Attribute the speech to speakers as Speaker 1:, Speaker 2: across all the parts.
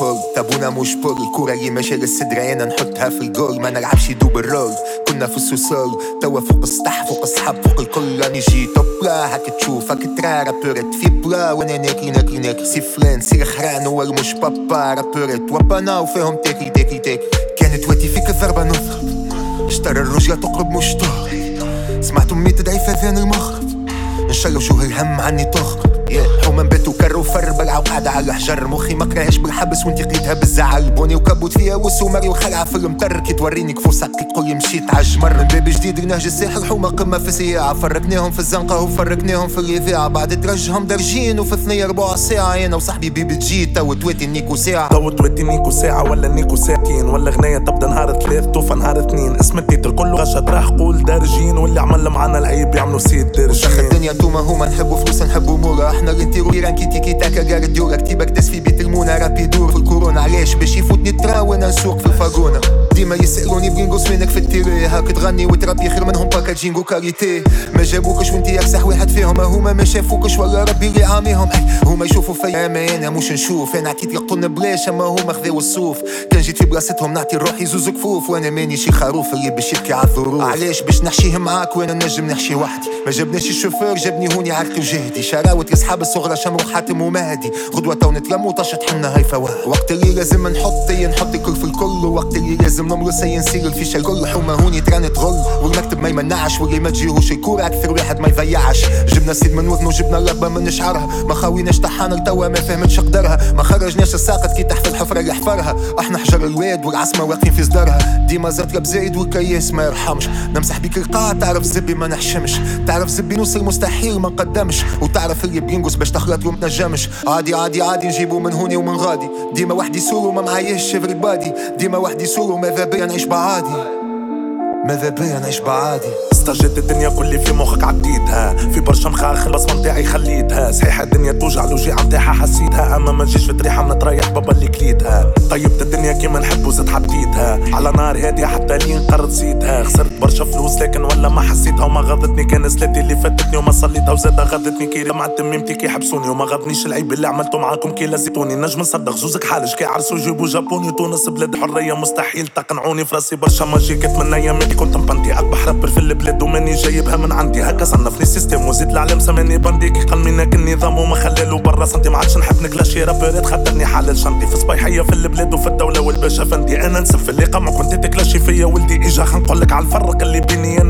Speaker 1: بول تابونا مش بول الكورة اللي ماشية للصدر أنا نحطها في الجول. ما نلعبش دوب الرول. كنا في السوسول. توا فوق السطح فوق الصحاب فوق الكل. راني جي توبلا هاك تشوف هاك ترى رابورت في بلا. وأنا ناكلي ناكلي ناكلي. سي فلان سي خران هو مش بابا رابورت وبانا وفيهم تاكلي تاكلي تاكلي كانت واتي فيك الضربة نضرب اشترى الرجلة تقرب مش تهرب سمعت امي تدعي في اذان المغرب إن شاء الله الهم عني تخرب حومة بيت وكر وفر بلعة وقاعدة على الحجر. مخي ما كرهش بالحبس وانت قيتها بالزعل. بوني وكبوت فيها وسومري وخلعة في المطر. كي توريني كفوسك كي تقولي مشيت عالجمر. من باب جديد لنهج الساحل حومة قمة في سياعة فركناهم في الزنقة وفركناهم في الإذاعة بعد ترجهم درجين وفي ثنية ربع ساعة. أنا وصاحبي بيبي تجي تو تواتي نيكو ساعة.
Speaker 2: تو تواتي نيكو ساعة ولا نيكو ساعتين. ولا غنية تبدا نهار ثلاث توفى نهار اثنين. اسم التيتر كله غشة راح قول دارجين واللي عمل معانا العيب يعملوا سيد دارجين
Speaker 1: الدنيا انتوما هما نحبوا فلوس نحبوا مورا. إحنا اللي نطيروا كي تيكي تاكا قال الديورة كتيبك دس في بيت المونة رابي دور في الكورونا. علاش؟ باش يفوتني الترا وأنا نسوق في الفاغونة. ديما يسألوني بلينغوس وينك في التيري. هاك تغني وتربي خير منهم packaging و qualité ما جابوكش وانتي اكسح واحد فيهم. هما ما شافوكش ولا ربي اللي عاميهم. اي هما يشوفوا فيا اما أنا مش نشوف. أنا عطيت يقطن بلاش أما هما خذاو الصوف. كان جيت في بلاصتهم نعطي روحي زوز كفوف. وأنا ماني شي خروف اللي باش يبكي على الظروف. علاش؟ باش نحشيه معاك وأنا نجم نحشي وحدي. ما جابنيش الشوفور جابني هوني عرقي وجهدي. شراوت أصحاب الصغرى شمرو حاتم ومهدي. غدوة تو نتلم وطشت حنا هاي فواه وقت اللي لازم نحط نحط الكل في الكل وقت اللي لازم نمرس نسير الفيشة الكل. حومة هوني تران تغل والمكتب ما يمنعش واللي ما تجيهوش الكورة أكثر واحد ما يضيعش. جبنا سيد من وذنه جبنا اللقبة من شعرها. ما خاويناش طحانا لتوا ما فهمتش قدرها. ما خرجناش الساقط كي تحت الحفرة اللي حفرها إحنا حجر الواد والعصمة واقفين في صدرها. ديما زرت زايد والكياس ما يرحمش. نمسح بيك القاع تعرف زبي ما نحشمش. تعرف زبي نوصل مستحيل ما نقدمش. وتعرف اللي بينقص باش تخلط وما تنجمش. عادي عادي عادي نجيبو من هوني ومن غادي. ديما وحدي سور وما معايش بادي ديما وحدي سور وماذا بيا نعيش بعادي. ماذا بيا نعيش بعادي.
Speaker 2: استجد الدنيا كل في مخك عديتها. في برشا مخاخ بس متاعي خليتها. صحيحة الدنيا توجع الوجيعة متاعها حسيتها. أما ما تجيش في تريحة من تريح بابا اللي كليتها. طيبت الدنيا كيما نحب وزد حطيتها على نار هادية حتى لين قررت زيدها خسرت برشا فلوس لكن ولا ما حسيتها. وما غضتني كان سلاتي اللي فاتتني وما صليتها وزاد غضتني. كي مع تميمتي كي حبسوني وما غضنيش العيب اللي عملته معاكم. كي لزيتوني نجم نصدق زوزك حالج كي عرسوا يجيبوا جابوني. تونس بلاد حرية مستحيل تقنعوني. في راسي برشا ماجيكات من أيامي كنت مبنتي. أكبر رابر في البلاد. وماني جايبها من عندي هكا صنفني السيستم وزيد العلم سماني بندي كي قلمي النظام وما خلالو برا سنتي ما عادش نحب نكلاشي رابرات خاطرني حلال شنطي في صبيحية في البلاد وفي الدولة والباشا فندي. أنا نسف اللي قمع كنت تكلاشي فيا ولدي. إجا خنقولك على الفرق اللي بيني أنا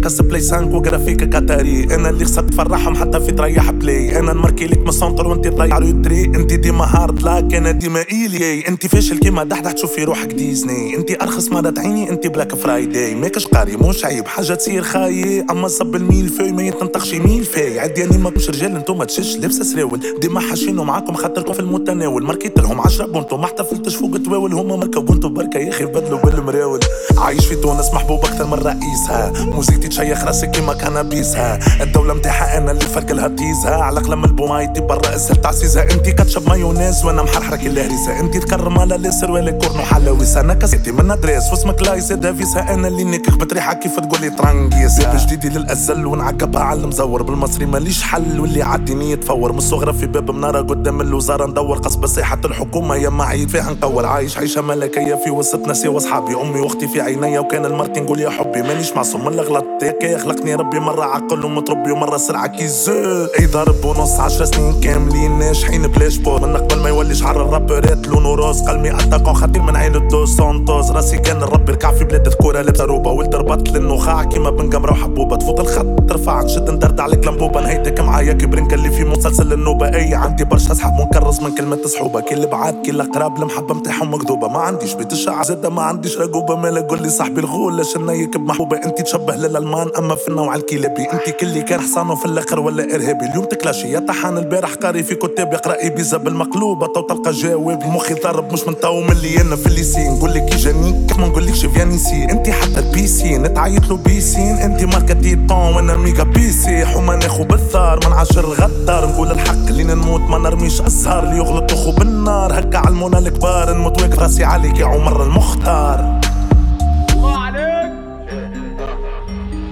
Speaker 2: كركس بلاي سانك وجرافيك كاتاري. أنا اللي خسرت فرحهم حتى في تريح بلاي. أنا نمركي لك من السونتر وانتي تضيع روتري انتي ديما هارد لاك أنا ديما ايلي انتي فاشل كيما دحدح تشوفي روحك ديزني. انتي أرخص مرة عيني انتي بلاك فرايداي ماكش قاري مش عيب حاجة تصير خايي. أما صب الميل في ما يتنطقش ميل في عدي أني ماكوش رجال أنتو تشش لبسه سراول ديما حاشينو معاكم خاطركم في المتناول. ماركيت لهم 10 بونتو ما احتفلتش فوق تواول هما ماركة بونتو بركة يا أخي بدلوا بالمراول. عايش في تونس محبوب أكثر من رئيسها موزيكتي تشيخ راسي كيما كنابيسها الدولة متاعها أنا اللي فرق لها تيزها على قلم البومايتي برا اسهل تعسيزها أنتي كاتشب مايونيز وأنا محرحرة كي الهريسة أنتي تكرم على ليسر ولا كورنو حلاويسة أنا كاسيتي من أدريس. واسمك لايس دافيسها أنا اللي نكخ بتريحة كيف تقولي ترانجيس. باب جديدي للازل ونعقبها على المزور. بالمصري ماليش حل واللي عديني يتفور من الصغرى في باب منارة قدام الوزارة ندور. قصبة صيحة الحكومة يا معيد فيها نقور. عايش عيشة ملكية في وسط ناسي وأصحابي. أمي وأختي في عينيا. وكان المرتي نقول يا حبي مانيش معصوم. من الغلط كي خلقني ربي مرة عقل ومتربي ومرة سرعة كي زو. اي ضرب ونص عشر سنين كاملين ناجحين بلاش بور. من قبل ما يولي شعر الرابرات لونه روز قلبي اتاكون خاطر من عين الدو سونتوز راسي كان الرب يركع في بلاد الكورة لابسة روبة ولد ربطت للنخاع كيما بن قمرة وحبوبة تفوت الخط ترفع نشد ندرد عليك لمبوبة. نهيتك معايا كي اللي في مسلسل النوبة أي عندي برشا أصحاب منكرس من كلمة صحوبة. كي البعاد كي القراب المحبة متاعهم مكذوبة. ما عنديش بيت الشعب زادة ما عنديش رقوبة مالا قول لي صاحبي الغول شنايك بمحبوبة انت تشبه للالمان أما في النوع الكيلابي أنت كلي كان حصان وفي الأخر ولا إرهابي. اليوم تكلاشي يا طحان البارح قاري في كتاب يقرأ ابيزا بالمقلوبة تو تلقى جواب مخي ضرب مش من تو ملي أنا في الليسين. نقول لك جانيك ما نقولكش فيانيسي أنت حتى البيسي نتعيط له بيسين. أنت ماركة تيتون وأنا ميجا بيسي؟ حما ناخو بالثار ما نعشر غدار. نقول الحق اللي نموت ما نرميش أزهار. اللي يغلط أخو بالنار هكا علمونا الكبار. نموت واقف راسي عليك يا عمر المختار.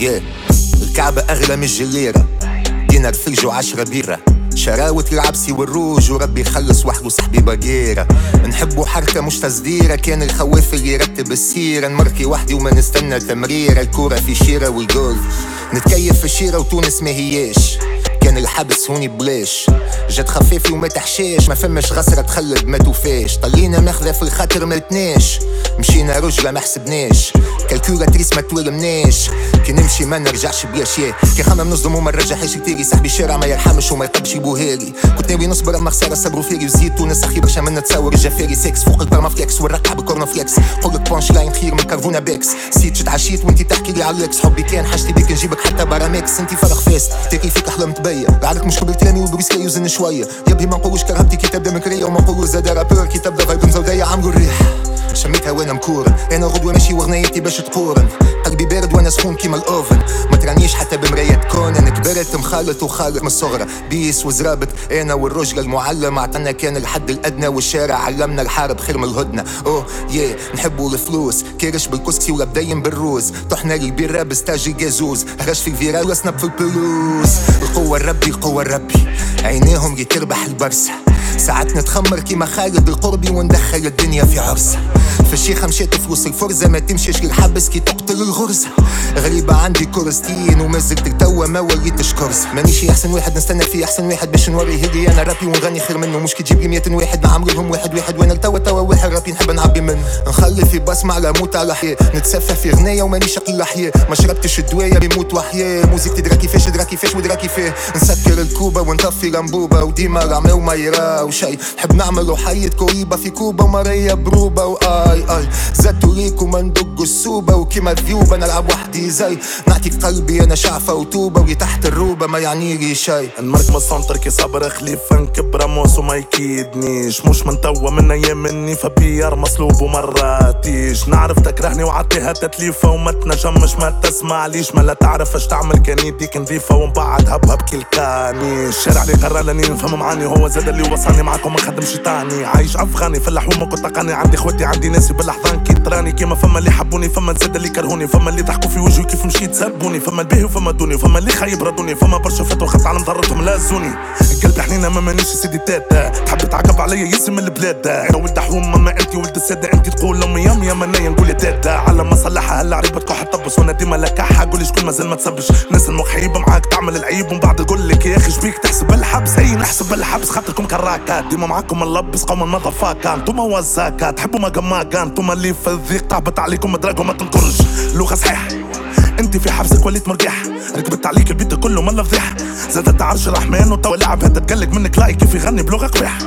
Speaker 1: Yeah. الكعبة أغلى من الجليرة دينار ثلج وعشرة بيرة. شراوة العبسي والروج وربي يخلص وحده صاحبي بقيرة. نحبه حركة مش تصديرة كان الخواف اللي يرتب السيرة. نمركي وحدي وما نستنى تمريرة. الكورة في شيرة والجولف. نتكيف في الشيرة وتونس ما هياش كان الحبس هوني بلاش. جات خفافي وما تحشاش ما فماش غسرة تخلد ما توفاش طلينا ماخذة في الخاطر ما تناش. مشينا رجلة ما حسبناش. كالكولاتريس ما تولمناش. كي نمشي ما نرجعش بلاشياء كي خمم نصدم وما نرجعش كتيري صاحبي الشارع ما يرحمش وما يقبش يبوهالي كنت ناوي نصبر أما خسارة صبروا فيري. وزيد تونس أخي برشا منا تصور الجفاري. سكس فوق البرما فليكس والرقعة بكورنا فليكس قولك بونش لاين خير من كرفونا بيكس. سيت جيت عشيت وانتي تحكي لي على حبي كان حاجتي بيك نجيبك حتى برا ميكس انتي فرغ فاست تاكي فيك احلام تبيا بعدك مش قبل تاني وبريسكا يوزن شوية. يبي ما نقولوش كرهبتي كي تبدا مكرية وما نقولوش زاد رابور كي تبدأ فايب مزودية عمرو الريح شميتها وأنا مكورن؟ أنا غدوة ماشي واغنيتي باش تقورن. قلبي بارد وأنا سخون كيما الأوفن. ما ترانيش حتى بمراية كونن كبرت مخالط وخالط من الصغرى. بيس وزرابت أنا والرجل المعلم. عطنا كان الحد الأدنى والشارع. علمنا الحارب خير من الهدنة. أوه ياه نحبوا الفلوس. كرش بالكسكسي ولا بدايم بالروز. طحنا للبيرة بستاجي جازوز. هرش في الفيرال وسنب في البلوس القوة الربي القوة الربي. عينيهم يتربح البرسة. ساعات نتخمر كيما خالد القربي وندخل الدنيا في عرسه في الشيخة مشيت فلوس الفرزة ما تمشيش للحبس كي تقتل الغرزة غريبة عندي كورستين ومزجتك توا ما وريتش كرسة مانيش أحسن واحد نستنى فيه أحسن واحد باش نوري هدي أنا رابي ونغني خير منه مش كي تجيب لي 100 واحد نعمرهم واحد واحد. وأنا توا توا واحد رابي نحب نعبي منه. نخلي في بسمة على موت على حياة. نتسفى في غنية ومانيش أقل احياء ما شربتش الدواية بيموت وحياة. موزيك تدرا كيفاش تدرا كيفاش ودرا كيفاه. نسكر الكوبا ونطفي لمبوبة. وديما رعمة وما يراو شي. نحب نعمل حية كويبة في كوبا وماريا بروبة. واي آي زدتوا ليكم ندق السوبة وكيما الذيوبة نلعب وحدي زي. نعطي قلبي أنا شعفة وتوبة وجي تحت الروبة ما يعني لي شي.
Speaker 2: نمرك من السنتر كي صبر خليفة نكب راموس وما يكيدنيش. مش من توا من أيام مني فبيار مصلوب ومراتيش نعرف تكرهني وعطيها تتليفة وما تنجمش ما تسمعليش. ما لا تعرف اش تعمل كان يديك نظيفة ومن بعد هبهب كي الكاني الشارع اللي غرالني نفهم معاني هو زاد اللي وصلني معاكم ما خدمش تاني. عايش أفغاني في اللحوم كنت عندي خواتي عندي ناسي بالأحضان كي تراني كيما فما اللي حبوني فما نسد اللي كرهوني فما اللي ضحكوا في وجهي كيف مشيت سبوني فما الباهي وفما دوني وفما اللي خايب ردوني فما برشا فترة خدت على مضرتهم لازوني قلبي حنينة ما مانيش سيدي تاتا تحب تعقب عليا يسم البلاد. أنا ولد حوم ماما انت ولد السادة انت تقول امي يا يا منايا نقول يا تاتا. على ما صلحها تطبس وأنا ديما لكحها قولي شكون مازال ما تسبش. ناس المخيبة معاك تعمل العيب ومن بعد أقول لك يا أخي شبيك تحسب الحبس أي نحسب الحبس خاطركم كراكات. ديما معاكم نلبس قوم المضفاكا انتوما وزاكا تحبوا ما قماكا انتوما اللي في الضيق تعبت عليكم دراكم ما تنكرش. لغة صحيح أنت في حبسك وليت مرجح. ركبت عليك البيت كله ملا فضيح زادت عرش الرحمن وتوا لعب تقلق منك. لايك كيف يغني بلغه قبيح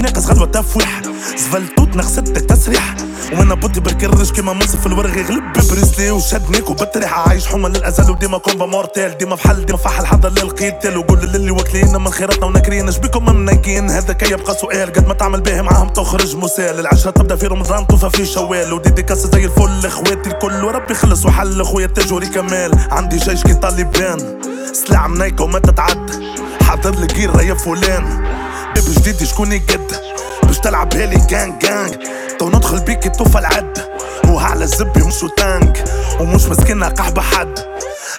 Speaker 2: ناقص غلوه تفويح. زفلتوت نخستك تسريح. وأنا بطي بالكرش كيما منصف الورغ يغلب ببريسلي وشدنيك وبالتريحة عايش حمى للأزل وديما كومبا مورتيل. ديما في حل ديما فحل حضر للقتال وقول للي واكلين من خيراتنا وناكرين. اش بيكم منايقين هذا كي يبقى سؤال. قد ما تعمل به معاهم تخرج مسال العشرة تبدأ في رمضان توفى في شوال. وديدي كاس زي الفل اخواتي الكل. وربي خلص وحل اخويا تجوري كمال عندي جيش كي طالبان. سلاح منايكة وما تتعدى حاضر لك يا فلان. باب جديد شكون يقد باش تلعب هالي جانج جانج. تو ندخل بيك توفى العد وهعلى الزبي مش تانك ومش مسكينها قحبة حد.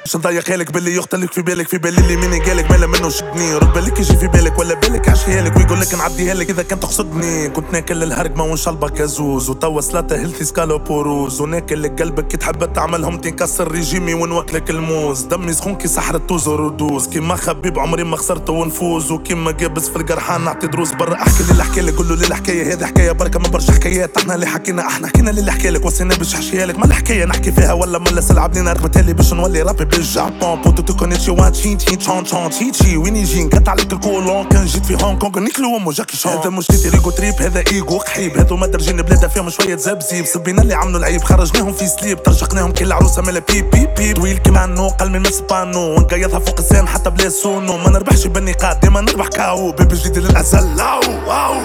Speaker 2: باش نضيق لك باللي يختلك في بالك في بالي اللي مين قالك مالا منه شدني. رد بالك يجي في بالك ولا بالك عشيها لك ويقول لك نعديها لك إذا كان تقصدني. كنت ناكل الهرقمة ونشلبة كازوز وتوا سلاطة هيلثي سكالو بوروز. وناكل قلبك كي تحب تعملهم تنكسر ريجيمي ونوكلك الموز. دمي سخون كي سحر توزر ودوز. كيما خبيب عمري ما خسرته ونفوز. وكيما جابس في القرحان نعطي دروس برا. احكي للي حكي لك قول له الحكاية هذه حكاية بركة. ما برشا حكايات. إحنا اللي حكينا إحنا حكينا للي حكي لك. وصينا باش حشيها لك. ما الحكاية نحكي فيها ولا ملا. سلعب لينا ركبتها لي باش نولي رابي بالجابون بوتو تو كونيتشي وان تشين تشين تشون تشون تشي تشي وين يجي نقطع عليك الكولون كان جيت في هونغ كونغ نيكلو امو جاكي شون هذا مش تيتي ريكو تريب هذا ايجو قحيب هذو ما درجين بلادها فيهم شوية زبزيب سبينا اللي عملوا العيب خرجناهم في سليب ترشقناهم كل عروسه مالا بيب بيب بيب طويل كيما عنو قل من اسبانو ونقيضها فوق السين حتى بلا سونو ما نربحش بالنقاط ديما نربح كاو بيبي جديد للازل لاو واو